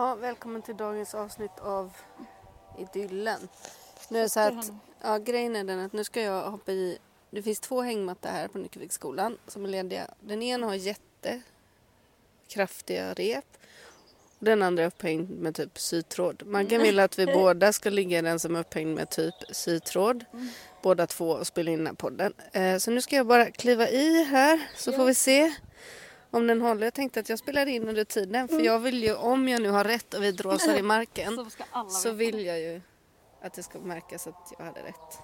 Ja, välkommen till dagens avsnitt av Idyllen. Nu är så att, ja, grejen är den att nu ska jag hoppa i, det finns två hängmattor här på Nyckelviksskolan som är lediga. Den ena har jättekraftiga rep och den andra är upphängd med typ sytråd. Maggan vill att vi båda ska ligga i den som är upphängd med typ sytråd. Båda två och spela in den här podden. Eh, så nu ska jag bara kliva i här så får vi se om den håller. Jag tänkte att jag spelar in under tiden för jag vill ju, om jag nu har rätt och vi dråsar i marken Så så vill jag ju att det ska märkas att jag hade rätt.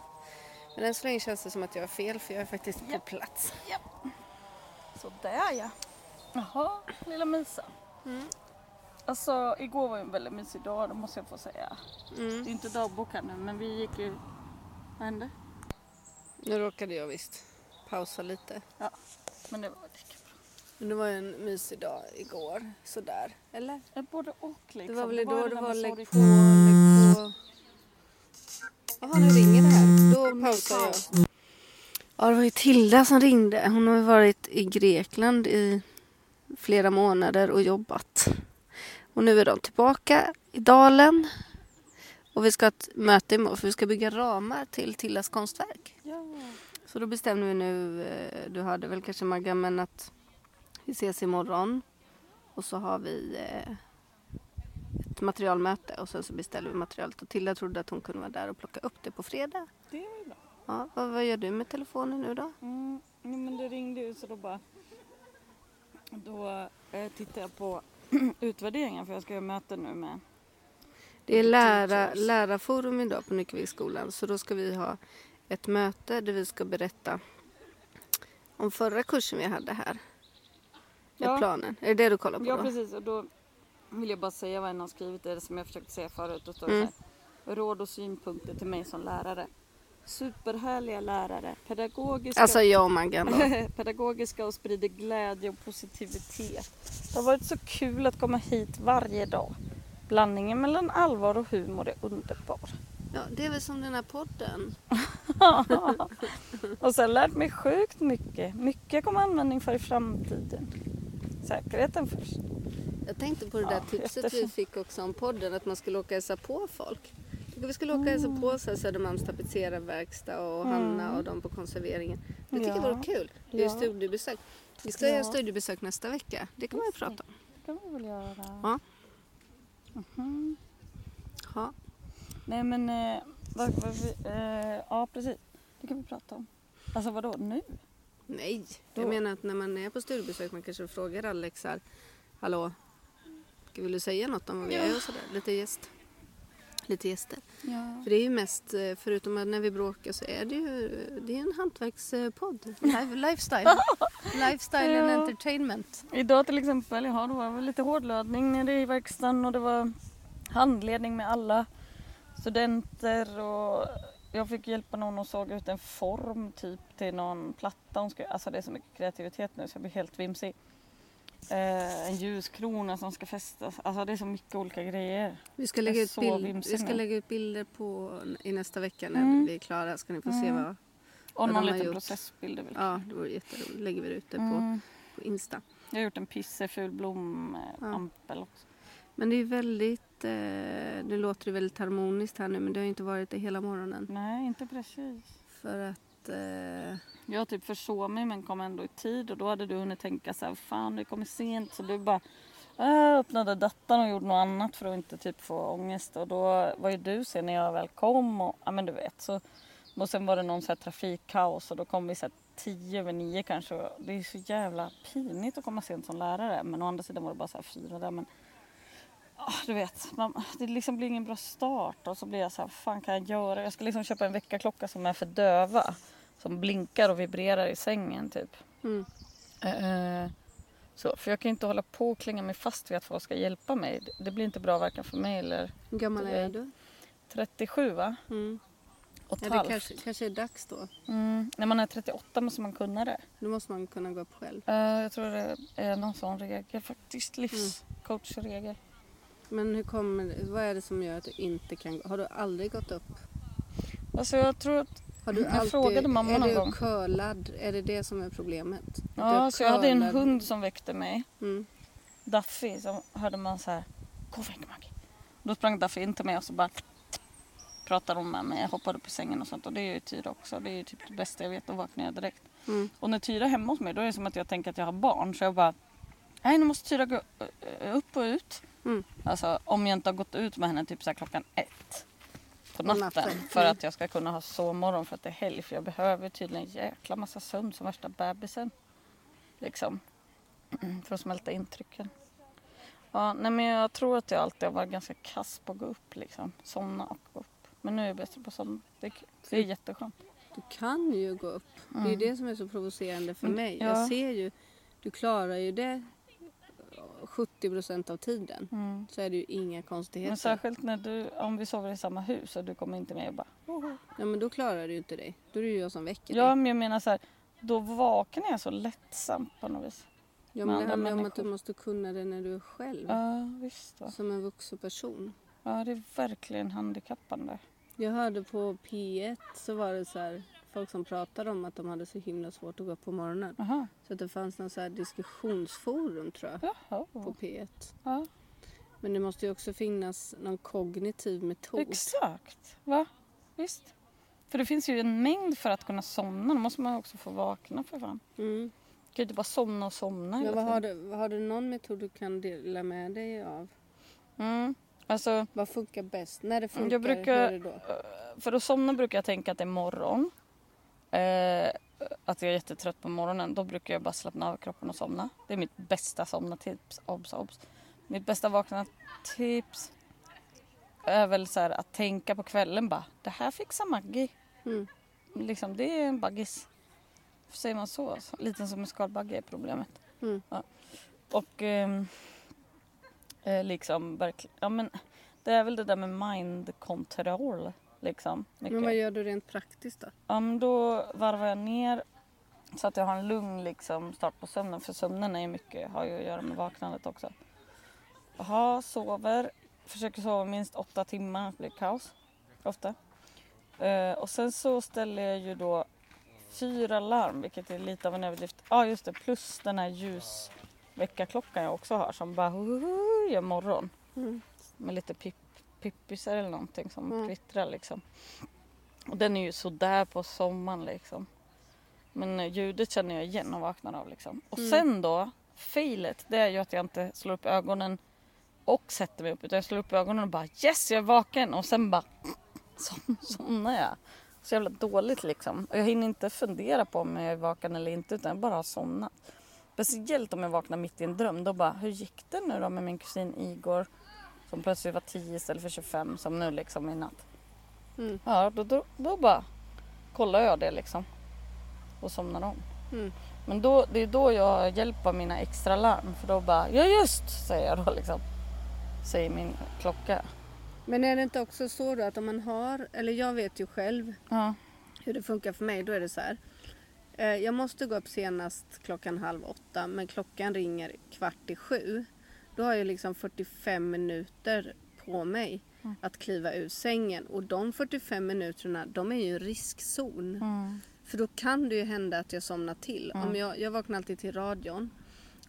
Men än så länge känns det som att jag har fel för jag är faktiskt på Ja. plats. Sådär ja. Jaha, lilla Misa. Mm. Alltså igår var ju en väldigt mysig dag, det måste jag få säga. Det Mm. är inte dagbok här nu men vi gick ju... Vad hände? Nu råkade jag visst pausa lite. Ja, men det var lika bra. Men det var ju en mysig dag igår, sådär. Eller? Både och liksom. Det var väl ju igår det där var lägg på, lägg på. Jaha, nu ringer det här. Då pausar jag. Ja, det var ju Tilda som ringde. Hon har ju varit i Grekland i flera månader och jobbat. Och nu är de tillbaka i dalen. Och vi ska ha ett möte imorgon för vi ska bygga ramar till Tillas konstverk. Ja. Så då bestämde vi nu, eh, du hörde väl kanske Maggan, men att vi ses imorgon. Och så har vi eh, ett materialmöte och sen så beställer vi materialet. Och Tilda trodde att hon kunde vara där och plocka upp det på fredag. Det var ju bra. Ja, vad, vad gör du med telefonen nu då? Mm, jo, men det ringde ju så då bara... Då eh, tittade jag på utvärderingen för jag ska göra möte nu med... Det är lära, lärarforum idag på Nyckelviksskolan. Så då ska vi ha ett möte där vi ska berätta om förra kursen vi hade här. Är Ja. planen. Är det det du kollar på Ja då? precis och då vill jag bara säga vad en har skrivit, det är som jag försökte säga förut. Då står Mm. här, råd och synpunkter till mig som lärare. Superhärliga lärare, pedagogiska, Alltså jag och Maggan pedagogiska och sprider glädje och positivitet. Det har varit så kul att komma hit varje dag. Blandningen mellan allvar och humor är underbar. Ja, det är väl som den här podden. och sen lärt mig sjukt mycket. Mycket jag kommer användning för i framtiden. Säkerheten först. Jag tänkte på det där Ja, tipset vi jättefint. fick också om podden, att man skulle åka och hälsa på folk. Jag tycker vi skulle åka och hälsa på så här Södermalms tapetserarverkstad och Hanna och de på konserveringen. Jag tycker det Mm. Ja. vore kul. Det är ju studiebesök. Vi ska Ja. göra studiebesök nästa vecka. Det kan man ju prata om. Det kan vi väl göra. Ja. Mhm. Ja. Nej men, eh, vad, vad, vi- eh, ja precis. Det kan vi prata om. Alltså vadå nu? Nej, jag Då- menar att när man är på studiebesök man kanske frågar Alex här. Hallå, ska vill du säga något om vad vi Ja. är och sådär? Lite gäst. Lite gäster. Ja. För det är ju mest, eh, förutom att när vi bråkar så är det ju det är en hantverkspodd. Life- Lifestyle. Lifestyle and Ja. entertainment. Idag till exempel, ja, det var väl lite hårdladdning nere i verkstaden och det var handledning med alla studenter och jag fick hjälpa någon att såga ut en form typ till någon platta. Hon ska, alltså det är så mycket kreativitet nu så jag blir helt vimsig. Eh, en ljuskrona som ska fästas. Alltså det är så mycket olika grejer. Vi ska lägga ut, bild, vi ska nu. lägga ut bilder på, i nästa vecka när Mm. vi är klara. Ska ni få se Mm. vad... Och Vad de någon liten processbild Ja, det vore jätteroligt. Lägger vi ut det på, Mm. på Insta. Jag har gjort en pisseful blomampel Ja. också. Men det är väldigt... Eh, det låter ju väldigt harmoniskt här nu men det har ju inte varit det hela morgonen. Nej, inte precis. För att... Eh, Jag typ försov mig men kom ändå i tid. Och då hade du hunnit tänka så här, fan det kommer sent. Så du bara äh, öppnade datorn och gjorde något annat för att inte typ få ångest. Och då var ju du sen när jag väl kom och ja men du vet så och sen var det någon så här trafikkaos och då kom vi så här tio över nio kanske. Det är så jävla pinigt att komma sent som lärare. Men å andra sidan var det bara så här fyra där men du vet, man, det liksom blir ingen bra start och så blir jag så här, vad fan kan jag göra? Jag ska liksom köpa en väckarklocka som är för döva som blinkar och vibrerar i sängen typ. mm. Eh, så, för jag kan inte hålla på och klänga mig fast vid att folk ska hjälpa mig. Det- Det blir inte bra varken för mig eller Hur gammal är du? 37 va? Mm. Och Ja, det kanske, kanske är dags då. Mm, när man är 38 måste man kunna det. Då måste man kunna gå upp själv. Eh, jag tror det är någon sån regel faktiskt. Livscoachregel. Men hur kommer, vad är det som gör att du inte kan gå? Har du aldrig gått upp? Alltså jag tror att Har du Jag frågade mamma är någon du gång. curlad? Är det det som är problemet? Du Ja, är så jag hade en hund som väckte mig. Mm. Daffy, så hörde man så här gå väck Maggie. Då sprang Duffy in till mig och så bara pratade hon med mig. Jag hoppade upp i sängen och sånt och det är ju Tyra också. Det är ju typ det bästa jag vet. Då vaknar jag direkt. Mm. Och när Tyra är hemma hos mig då är det som att jag tänker att jag har barn. Så jag bara, nej nu måste Tyra gå upp och ut. Mm. Alltså om jag inte har gått ut med henne typ så klockan ett på natten. natten. För Mm. att jag ska kunna ha sovmorgon för att det är helg. För jag behöver tydligen en jäkla massa sömn som värsta bebisen. Liksom. För att smälta intrycken. Ja, nej men jag tror att jag alltid har varit ganska kass på att gå upp liksom. Somna och gå upp. Men nu är jag bättre på att somna. Det det är jätteskönt. Du kan ju gå upp. Det är Mm. det som är så provocerande för Mm, mig. ja. Jag ser ju, du klarar ju det 70 procent av tiden. Mm. Så är det ju inga konstigheter. Men särskilt när du, om vi sover i samma hus och du kommer inte med och bara "Woho." Ja men då klarar du ju inte dig. Då är det ju jag som väcker Ja dig. men jag menar så här, då vaknar jag så lättsamt på något vis. Ja med men det handlar om att du måste kunna det när du är själv. Ja visst va. Som en vuxen person. Ja det är verkligen handikappande. Jag hörde på P1 så var det så här folk som pratade om att de hade så himla svårt att gå upp på morgonen. Jaha. Så att det fanns någon så här diskussionsforum tror jag Jaha. på P1. Ja. Men det måste ju också finnas någon kognitiv metod. Exakt. Va? Visst. För det finns ju en mängd för att kunna somna. Då måste man också få vakna för fan. Mm. Du kan ju inte bara somna och somna Men vad har, du, har du någon metod du kan dela med dig av? Mm. Alltså, Vad funkar bäst? När det funkar, Jag brukar- hur är det då? för att somna brukar jag tänka att det är morgon. Eh, att jag är jättetrött på morgonen. Då brukar jag bara slappna av kroppen och somna. Det är mitt bästa somnatips. Obs, obs. Mitt bästa vakna tips är väl så här att tänka på kvällen bara. Det här fixar Maggie. Mm. Liksom, det är en baggis. Säger man så? liten som en skalbagge är problemet. Mm. Ja. Och ehm, eh, liksom verkligen, ja men det är väl det där med mind control. Liksom. Men vad gör du rent praktiskt då? Ja, men då varvar jag ner så att jag har en lugn liksom, start på sömnen. För sömnen är ju mycket, har ju att göra med vaknandet också. Jaha, sover. Försöker sova minst åtta timmar, annars blir det kaos. Ofta. Eh, och sen så ställer jag ju då fyra larm, vilket är lite av en överdrift. Ja, just det. Plus den här ljusväckarklockan jag också har som bara gör morgon. Mm. Med lite pip, pippisar eller någonting som Mm. kvittrar liksom. Och den är ju sådär på sommaren liksom. Men eh, ljudet känner jag igen och vaknar av liksom. Och Mm. sen då, failet, det är ju att jag inte slår upp ögonen och sätter mig upp. Utan jag slår upp ögonen och bara yes, jag är vaken. Och sen bara som, somnar jag. Så jävla dåligt liksom. Och jag hinner inte fundera på om jag är vaken eller inte utan jag bara har somnat. Speciellt om jag vaknar mitt i en dröm. Då bara, hur gick det nu då med min kusin Igor? Som plötsligt var 10 istället för 25 som nu liksom i natt. Mm. Ja, då, då, då bara kollar jag det liksom. Och somnar om. Mm. Men då, det är då jag har hjälp av mina extra larm. För då bara, ja just, säger jag då liksom. Säger min klocka. Men är det inte också så då att om man har, eller jag vet ju själv Ja. hur det funkar för mig, då är det så här. Eh, Jag måste gå upp senast klockan halv åtta men klockan ringer kvart i sju. Då har jag liksom 45 minuter på mig Mm. att kliva ur sängen och de 45 minuterna de är ju en riskzon. Mm. För då kan det ju hända att jag somnar till. Mm. Om jag, jag vaknar alltid till radion.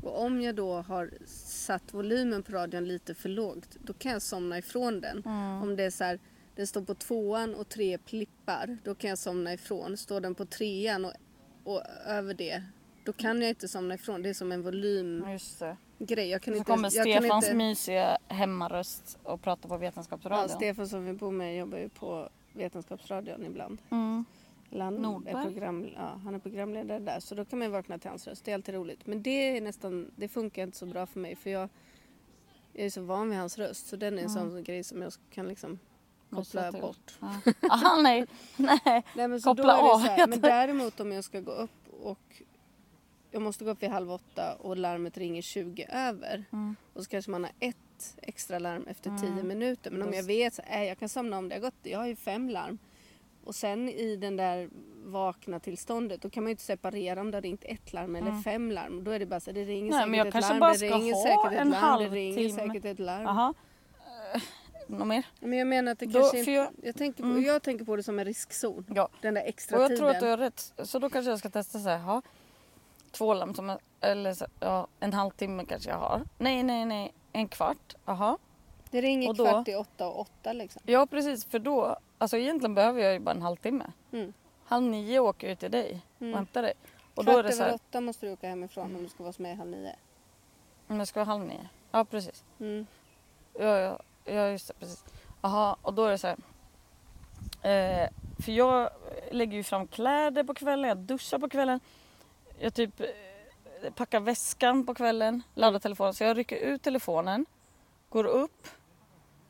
Och om jag då har satt volymen på radion lite för lågt då kan jag somna ifrån den. Mm. Om det är så här, den står på tvåan och tre plippar, då kan jag somna ifrån. Står den på trean och, och över det, då kan jag inte somna ifrån. Det är som en volymgrej. Jag kan Så inte, kommer jag kan Stefans inte, mysiga hemmaröst och pratar på ja, Vetenskapsradion. Stefan som vi bor med jobbar ju på Vetenskapsradion ibland. mm. Han, är Nordberg? program, ja, han är programledare där så då kan man vakna till hans röst. Det är alltid roligt. Men det, är nästan, det funkar inte så bra för mig för jag, jag är så van vid hans röst så den är en Mm. sån grej som jag kan liksom koppla bort. Ja. Aha, nej. nej. Nej, men så Koppla då är det av, så här, heter Men däremot om jag ska gå upp och jag måste gå upp vid halv åtta och larmet ringer 20 över Mm. och så kanske man har ett extra larm efter Mm. 10 minuter. Men om jag vet så äh, jag kan somna om det har gått, jag har ju fem larm. Och sen i den där vakna tillståndet då kan man ju inte separera om det har ringt ett larm eller Mm. fem larm. Då är det bara så det ringer Nej, säkert ett larm, det ringer säkert ett larm, det ringer säkert ett larm. Jaha. Eh, Något mer? Men jag menar att det Då- kanske inte, jag- jag, tänker på, Mm. jag tänker på det som en riskzon. Ja. Den där extra Och jag tiden. tror att du har rätt. Så då kanske jag ska testa så här. Ha, två larm som en, eller så, ja, en halvtimme kanske jag har. Nej, nej, nej. En kvart. Aha. Det ringer Och då- kvart i åtta och åtta liksom. Ja precis för då, alltså egentligen behöver jag ju bara en halvtimme. Mm. Halv nio åker jag till dig Mm. och hämtar dig. Och då är Kvart det så över här, åtta måste du åka hemifrån om du ska vara mig halv nio. men det ska vara halv nio. Ja precis. Mm. Ja, ja, ja just det, precis. Jaha, och då är det så här. Eh, för jag lägger ju fram kläder på kvällen, jag duschar på kvällen. Jag typ eh, packar väskan på kvällen, laddar telefonen. Så jag rycker ut telefonen, går upp,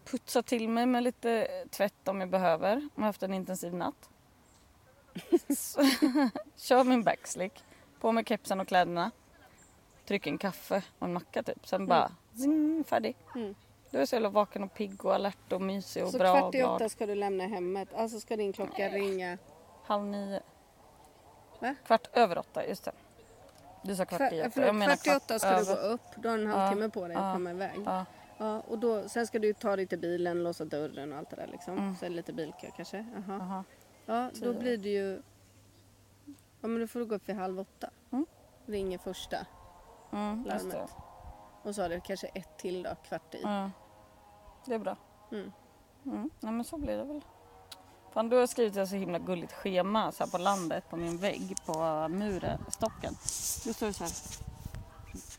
putsar till mig med lite tvätt om jag behöver, om jag har haft en intensiv natt. Så, kör min backslick, på med kepsen och kläderna. Trycker en kaffe och en macka typ. Sen bara zing, färdig. Mm. Du är så jävla vaken och pigg och alert och mysig och Så bra och kvart i åtta ska du lämna hemmet. Alltså ska din klocka ringa. Halv nio. Va? Kvart över åtta, just det. Du sa kvart i åtta. förlåt, Jag menar kvart i åtta ska du gå över. upp. Du har en halvtimme på dig att Ja. komma iväg. Ja, Ja, och då, sen ska du ta dig till bilen, låsa dörren och allt det där liksom. Mm. Det lite bilkö kanske. Jaha. aha. Ja, då blir det ju... Ja, men då får du gå upp vid halv åtta. Mm. Ringer första. Mm. Larmet. Och så har det kanske ett till då, kvart i. Mm. Det är bra. Mm. Mm. Nej men så blir det väl. Fan, du har skrivit ett så himla gulligt schema så på landet på min vägg på muren, stocken. Då står det så här.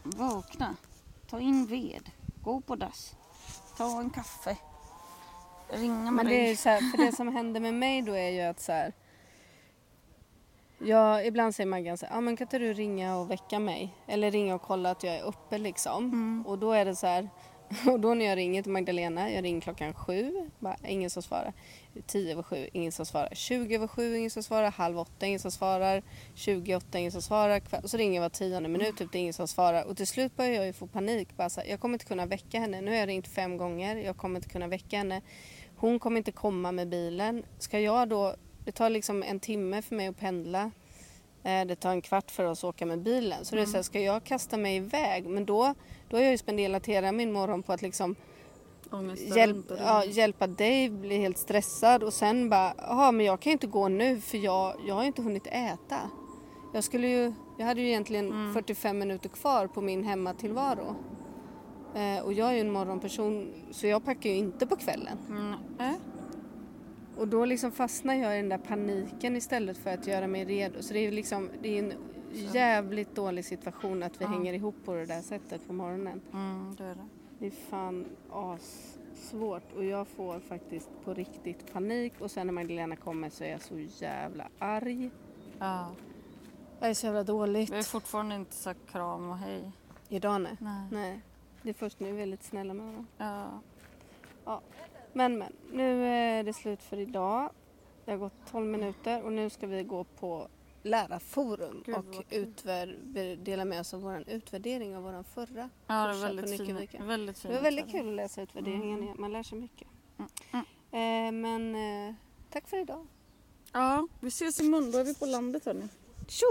Vakna, ta in ved, gå på dass, ta en kaffe, ringa med Men det är så här, för det som händer med mig då är ju att så här. Ja, ibland säger Maggan så här, ah, men kan inte du ringa och väcka mig? Eller ringa och kolla att jag är uppe liksom. Mm. Och då är det så här, och då när jag ringer till Magdalena, jag ringer klockan sju, bara, ingen som svarar. Tio över sju, ingen som svarar. 20 över sju, ingen som svarar. Halv åtta, ingen som svarar. 28, ingen som svarar. Och så ringer jag var tionde minut, typ, det är ingen som svarar. Och till slut börjar jag ju få panik. Bara så här, jag kommer inte kunna väcka henne. Nu har jag ringt fem gånger, jag kommer inte kunna väcka henne. Hon kommer inte komma med bilen. Ska jag då, det tar liksom en timme för mig att pendla. Eh, Det tar en kvart för oss att åka med bilen. Så det är så här, ska jag kasta mig iväg? Men då, då har jag ju spenderat hela min morgon på att liksom hjälp, ja, hjälpa dig, bli helt stressad och sen bara, jaha men jag kan ju inte gå nu för jag, jag har ju inte hunnit äta. Jag skulle ju, jag hade ju egentligen Mm. 45 minuter kvar på min hemmatillvaro. Eh, och jag är ju en morgonperson så jag packar ju inte på kvällen. Mm, äh? Och då liksom fastnar jag i den där paniken istället för att göra mig redo. Så det är liksom, det är en jävligt dålig situation att vi Ja. hänger ihop på det där sättet på morgonen. Mm, det är det. Det är fan as svårt och jag får faktiskt på riktigt panik och sen när Magdalena kommer så är jag så jävla arg. Ja. Jag är så jävla dåligt. Vi har fortfarande inte sagt kram och hej. Idag nej. Nej. nej. Det är först nu vi är lite snälla med varandra. Ja. Men men, nu är det slut för idag. Det har gått 12 minuter och nu ska vi gå på lärarforum Gud, och dela med oss av vår utvärdering av vår förra Ja, det på väldigt fint. Nyckelviken. Väldigt Det fint. var väldigt kul att läsa utvärderingen igen. Man lär sig mycket. Mm, Eh, men eh, tack för idag. Ja, vi ses imorgon. Då är vi på landet hörni. Tjo!